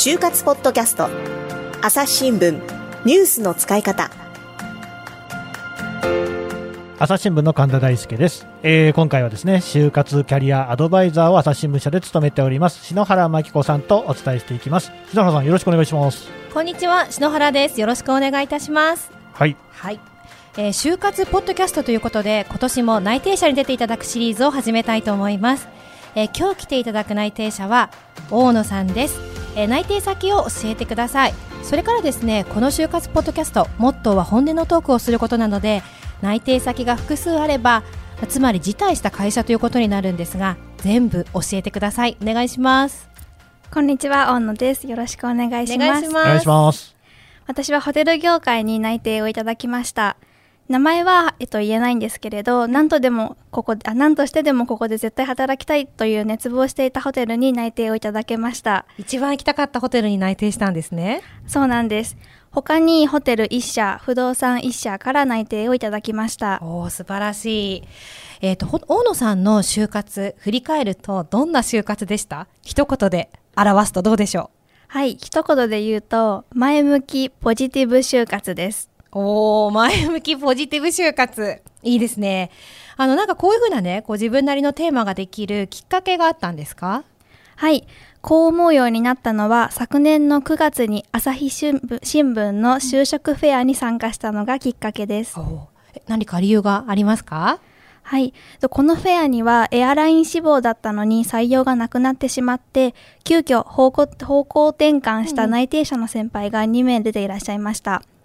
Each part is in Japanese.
就活ポッドキャスト。朝日新聞ニュースの使い方。朝日新聞の神田大輔です、えー、今回はですね就活キャリアアドバイザーを朝日新聞社で務めております篠原真紀子さんとお伝えしていきます。篠原さんよろしくお願いします。こんにちは篠原です。よろしくお願いいたします。はい。はい。えー、就活ポッドキャストということで今年も内定者に出ていただくシリーズを始めたいと思います、えー、今日来ていただく内定者は大野さんです、えー、内定先を教えてください。それからですねこの就活ポッドキャストモットーは本音のトークをすることなので内定先が複数あればつまり辞退した会社ということになるんですが全部教えてください。お願いします。こんにちは大野です。よろしくお願いします。お願いします。私はホテル業界に内定をいただきました名前は、えっと、言えないんですけれど何とでもここあ何としてでもここで絶対働きたいという熱望していたホテルに内定をいただけました。一番行きたかったホテルに内定したんですね。そうなんです。他にホテル1社不動産1社から内定をいただきました。お素晴らしい。えっ、ー、と大野さんの就活振り返るとどんな就活でした？一言で表すとどうでしょう？はい一言で言うと前向きポジティブ就活ですおー、前向きポジティブ就活。いいですね。あの、なんかこういうふうなね、こう自分なりのテーマができるきっかけがあったんですか？はい。こう思うようになったのは、昨年の9月に朝日新聞の就職フェアに参加したのがきっかけです。何か理由がありますか？はい。このフェアにはエアライン志望だったのに採用がなくなってしまって、急遽方向方向転換した内定者の先輩が2名出ていらっしゃいました。うん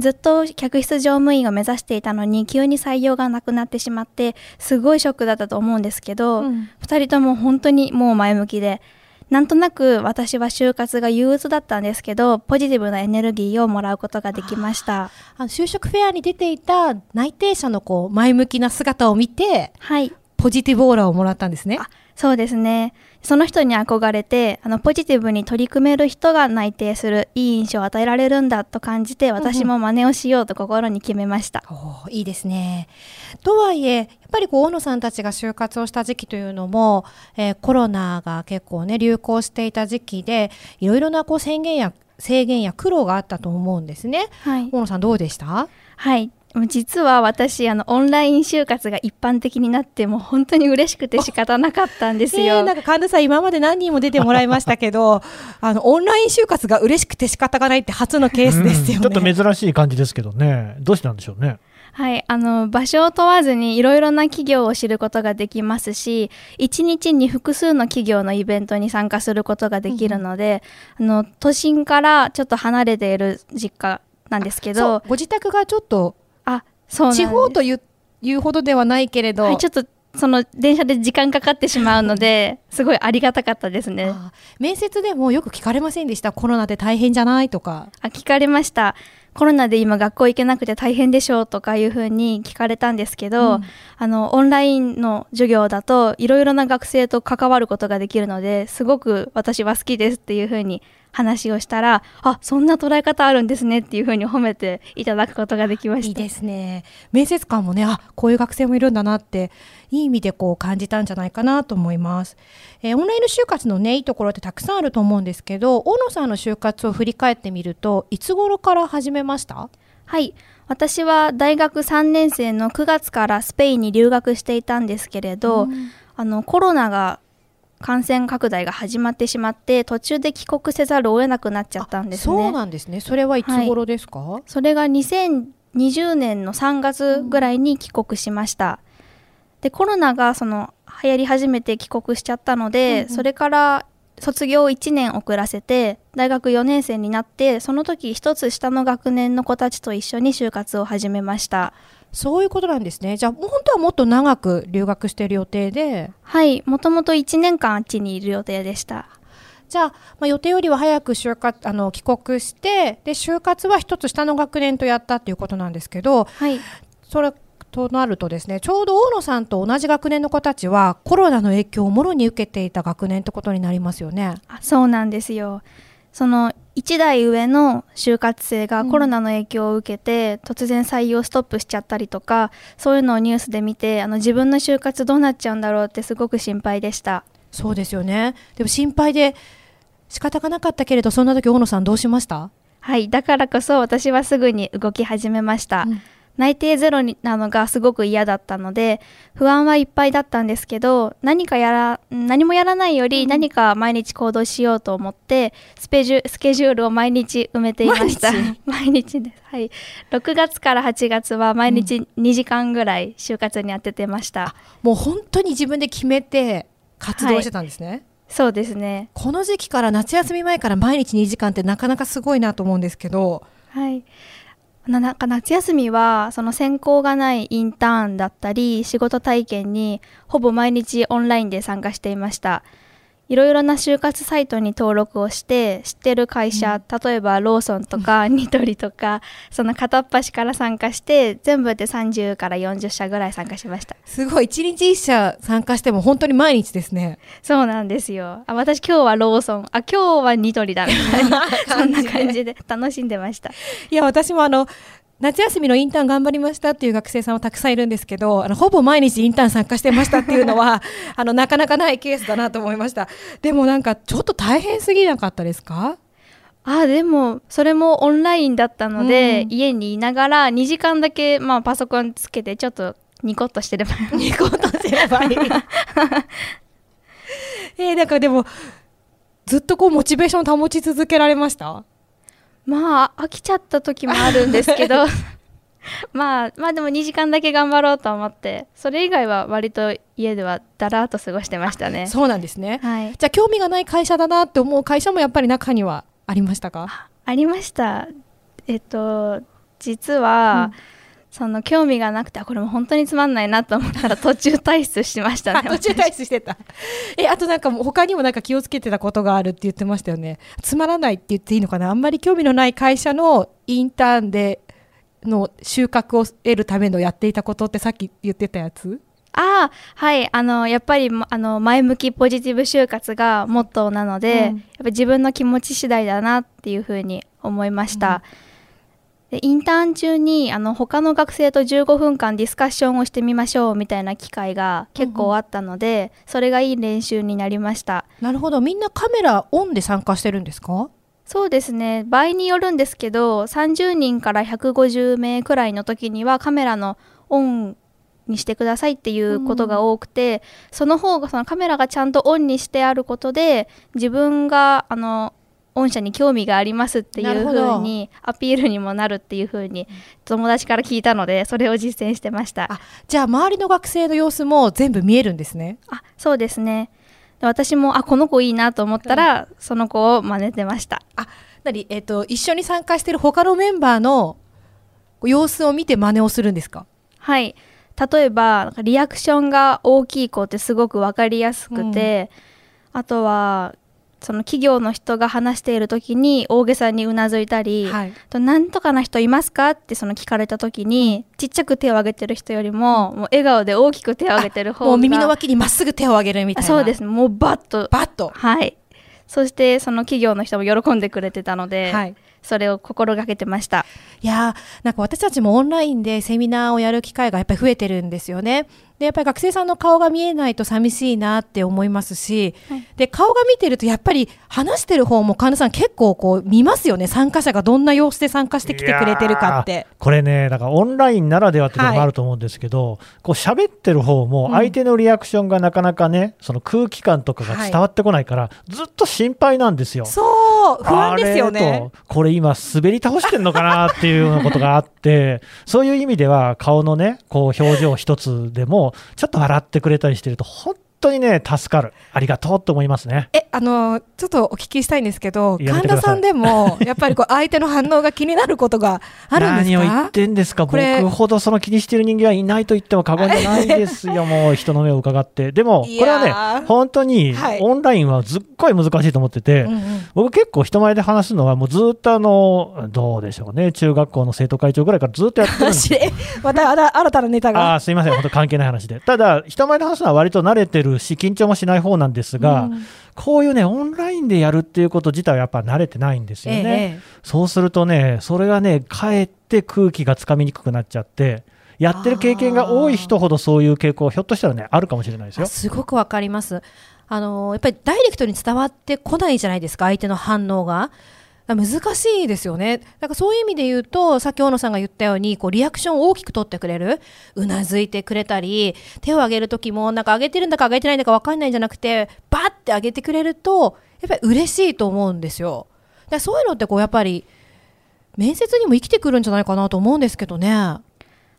ずっと客室乗務員を目指していたのに急に採用がなくなってしまってすごいショックだったと思うんですけど、うん、2人とも本当にもう前向きでなんとなく私は就活が憂鬱だったんですけどポジティブなエネルギーをもらうことができました。あの就職フェアに出ていた内定者のこう前向きな姿を見て、はい、ポジティブオーラをもらったんですねそうですね。その人に憧れてあのポジティブに取り組める人が内定するいい印象を与えられるんだと感じて私も真似をしようと心に決めました、うん、いいですね。とはいえやっぱりこう大野さんたちが就活をした時期というのも、えー、コロナが結構ね流行していた時期でいろいろなこう宣言や制限や苦労があったと思うんですね、はい、大野さんどうでした？はい実は私あのオンライン就活が一般的になってもう本当に嬉しくて仕方なかったんですよ。えー、なんか神田さん今まで何人も出てもらいましたけど あのオンライン就活が嬉しくて仕方がないって初のケースですよね、ちょっと珍しい感じですけどね。どうしてなんでしょうね。はい、あの場所を問わずにいろいろな企業を知ることができますし1日に複数の企業のイベントに参加することができるので、うん、あの都心からちょっと離れている実家なんですけど。ご自宅がちょっと地方といういうほどではないけれど、はい、ちょっとその電車で時間かかってしまうので すごいありがたかったですね。面接でもよく聞かれませんでした？コロナで大変じゃない？とか。あ聞かれました。コロナで今学校行けなくて大変でしょうとかいうふうに聞かれたんですけど、うん、あのオンラインの授業だといろいろな学生と関わることができるのですごく私は好きですっていうふうに話をしたらあそんな捉え方あるんですねっていうふうに褒めていただくことができました。いいですね。面接官もねあこういう学生もいるんだなっていい意味でこう感じたんじゃないかなと思います、えー、オンライン就活のねいいところってたくさんあると思うんですけど大野さんの就活を振り返ってみるといつ頃から始めました？はい。私は大学3年生の9月からスペインに留学していたんですけれど、うん、あのコロナが感染拡大が始まってしまって途中で帰国せざるを得なくなっちゃったんですね。そうなんですね。それはいつ頃ですか？はい、それが2020年の3月ぐらいに帰国しました。でコロナがその流行り始めて帰国しちゃったので、うんうん、それから卒業1年遅らせて大学4年生になってその時一つ下の学年の子たちと一緒に就活を始めました。そういうことなんですね。じゃあ、本当はもっと長く留学している予定で。はい、もともと1年間あっちにいる予定でした。じゃあ、まあ、予定よりは早く就活あの帰国してで就活は一つ下の学年とやったっていうことなんですけど、はい、それとなるとですねちょうど大野さんと同じ学年の子たちはコロナの影響をもろに受けていた学年ってことになりますよね。あそうなんですよその1代上の就活生がコロナの影響を受けて、突然採用ストップしちゃったりとかそういうのをニュースで見てあの自分の就活どうなっちゃうんだろうってすごく心配でした。そうですよね。でも心配で仕方がなかったけれどそんな時大野さんどうしました？はいだからこそ私はすぐに動き始めました、うん内定ゼロになのがすごく嫌だったので不安はいっぱいだったんですけど何かやら何もやらないより何か毎日行動しようと思ってスペジュスケジュールを毎日埋めていました。毎日？です。はい。6月から8月は毎日2時間ぐらい就活に当ててました、もう本当に自分で決めて活動してたんですね、そうですね。この時期から夏休み前から毎日2時間ってなかなかすごいなと思うんですけど。はい。なんか夏休みはその専攻がないインターンだったり仕事体験にほぼ毎日オンラインで参加していました。いろいろな就活サイトに登録をして知ってる会社、例えばローソンとかニトリとかその片っ端から参加して全部で30から40社ぐらい参加しました。すごい。1日1社参加しても本当に毎日ですね。そうなんですよ。あ私今日はローソン。あ今日はニトリだみたいな。そんな感じで楽しんでました。いや私もあの夏休みのインターン頑張りましたっていう学生さんはたくさんいるんですけどあのほぼ毎日インターン参加してましたっていうのは あのなかなかないケースだなと思いました。でもなんかちょっと大変すぎなかったですか？あでもそれもオンラインだったので、うん。家にいながら2時間だけ、まあ、パソコンつけてちょっとニコッとしてればニコッとすればいい。えー、なんかでもずっとこうモチベーション保ち続けられました？まあ飽きちゃった時もあるんですけど。まあまあでも2時間だけ頑張ろうと思ってそれ以外は割と家ではだらーっと過ごしてましたね。そうなんですね。はい。じゃあ興味がない会社だなって思う会社もやっぱり中にはありましたか？ありました。えっと実は、その興味がなくてあこれも本当につまんないなと思ったら途中退出しましたね途中退出してた。え、あとなんかもう他にもなんか気をつけてたことがあるって言ってましたよね。つまらないって言っていいのかな。あんまり興味のない会社のインターンでの収穫を得るためのやっていたことってさっき言ってたやつ？ああはい。あのやっぱりもあの前向きポジティブ就活がモットーなので、うん。やっぱ自分の気持ち次第だなっていうふうに思いました、でインターン中にあの他の学生と15分間ディスカッションをしてみましょうみたいな機会が結構あったので、それがいい練習になりました。なるほど。みんなカメラオンで参加してるんですか？そうですね。場合によるんですけど30人から150名くらいの時にはカメラのオンにしてくださいっていうことが多くて、その方がそのカメラがちゃんとオンにしてあることで自分があの御社に興味がありますっていうなるほど。風にアピールにもなるっていう風に友達から聞いたのでそれを実践してました。あ、じゃあ周りの学生の様子も全部見えるんですね。あそうですね。で私もあこの子いいなと思ったら、その子を真似てました。あ、なに、えっ、と、一緒に参加してる他のメンバーの様子を見て真似をするんですか？はい。例えばリアクションが大きい子ってすごく分かりやすくて、あとはその企業の人が話している時に大げさにうなずいたり、はい。となんとかな人いますか？ってその聞かれた時にちっちゃく手を挙げてる人よりももう笑顔で大きく手を挙げてる方がもう耳の脇にまっすぐ手を上げるみたいな。あそうですねもうバッとバッと。はいそしてその企業の人も喜んでくれてたので、はい。それを心がけてましたいやーなんか私たちもオンラインでセミナーをやる機会がやっぱり増えてるんですよね。でやっぱり学生さんの顔が見えないと寂しいなって思いますし、はいで顔が見てるとやっぱり話してる方も神田さん結構こう見ますよね参加者がどんな様子で参加してきてくれてるかって。これね、だからオンラインならではっていうのもあると思うんですけど、こう喋ってる方も相手のリアクションがなかなかね、その空気感とかが伝わってこないから、ずっと心配なんですよ。そう不安ですよあねこれ今滑り倒してんのかなっていうようなことがあって、そういう意味では顔のね、こう表情一つでも、ちょっと笑ってくれたりしてると、本当にね、助かる。ありがとうと思いますね。えあのちょっとお聞きしたいんですけど神田さんでも やっぱりこう相手の反応が気になることがあるんですか？何を言ってんですか、これ僕ほどその気にしてる人間はいないと言っても過言じゃないですよ、もう人の目を伺って。でも、これはーね、本当にはいオンラインはすっごい難しいと思ってて、うんうん僕結構人前で話すのは、もうずっとあの、どうでしょうね、中学校の生徒会長ぐらいからずっとやってるんです また新新たなネタあが。ーすいません、本当関係ない話で。ただ、人前で話すのは割と慣れてるし、緊張もしない方なんですが、うんこういうね、オンラインでやるっていうこと自体はやっぱ慣れてないんですよね。ええそうするとね、それがね、かえって空気がつかみにくくなっちゃって、やってる経験が多い人ほどそういう傾向、ひょっとしたらね、あるかもしれないですよ。あすごくわかります。あのやっぱりダイレクトに伝わってこないじゃないですか相手の反応が。難しいですよね。だからそういう意味で言うと、さっき大野さんが言ったように、こうリアクションを大きく取ってくれる、うなずいてくれたり、手を挙げる時も、なんか上げてるんだか上げてないんだか分かんないんじゃなくて、バッて上げてくれると、やっぱり嬉しいと思うんですよ。だからそういうのってこうやっぱり面接にも生きてくるんじゃないかなと思うんですけどね。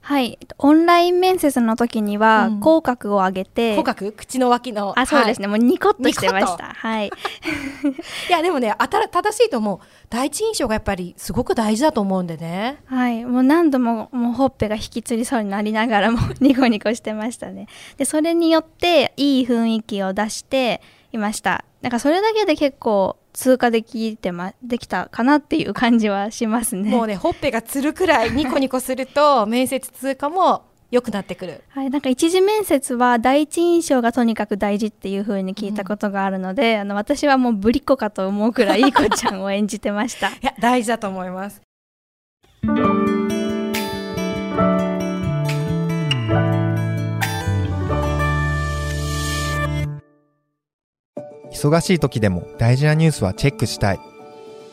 はい。オンライン面接の時には、うん口角を上げて、口角？口の脇の？あ、そうですね。もうニコッとしてました。はい。いやでもねあたら正しいと思う第一印象がやっぱりすごく大事だと思うんでねはい。もう何度も、もうほっぺが引きつりそうになりながらも ニコニコしてましたね。で、それによって、いい雰囲気を出していました。なんかそれだけで結構通過できてま、できたかなっていう感じはしますね。もうねほっぺがつるくらいニコニコすると 面接通過も良くなってくるはい、なんか一次面接は第一印象がとにかく大事っていう風に聞いたことがあるので、あの私はもうぶりっ子かと思うくらいいい子ちゃんを演じてました。いや大事だと思います忙しい時でも大事なニュースはチェックしたい。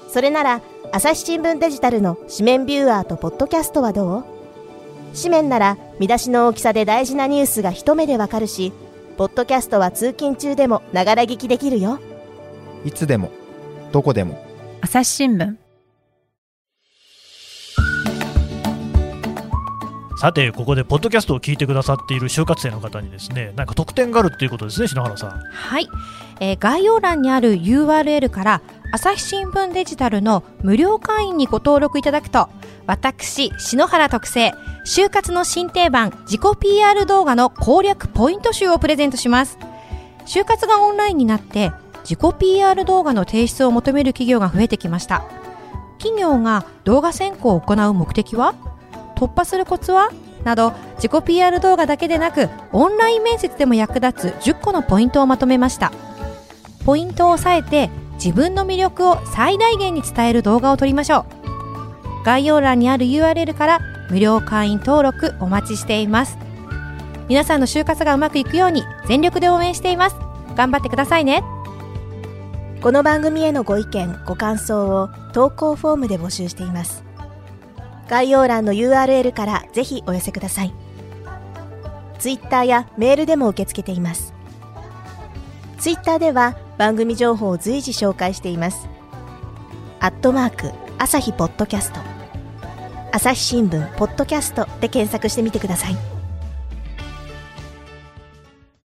それなら朝日新聞デジタルの紙面ビューアーとポッドキャストはどう？紙面なら見出しの大きさで大事なニュースが一目でわかるしポッドキャストは通勤中でもながら聞きできるよいつでも、どこでも。朝日新聞さて、ここでポッドキャストを聞いてくださっている就活生の方にですね、なんか特典があるっていうことですね、篠原さん。はい、えー概要欄にある URL から朝日新聞デジタルの無料会員にご登録いただくと私篠原特製就活の新定番自己 PR 動画の攻略ポイント集をプレゼントします。就活がオンラインになって自己 PR 動画の提出を求める企業が増えてきました。企業が動画選考を行う目的は？突破するコツは？など自己 PR 動画だけでなくオンライン面接でも役立つ10個のポイントをまとめました。ポイントを押さえて自分の魅力を最大限に伝える動画を撮りましょう。概要欄にある URL から無料会員登録お待ちしています。皆さんの就活がうまくいくように全力で応援しています。頑張ってくださいね。この番組へのご意見ご感想を投稿フォームで募集しています。概要欄の URL からぜひお寄せください。ツイッターやメールでも受け付けています。ツイッターでは番組情報を随時紹介しています。アットマーク朝日ポッドキャスト。朝日新聞ポッドキャストで検索してみてください。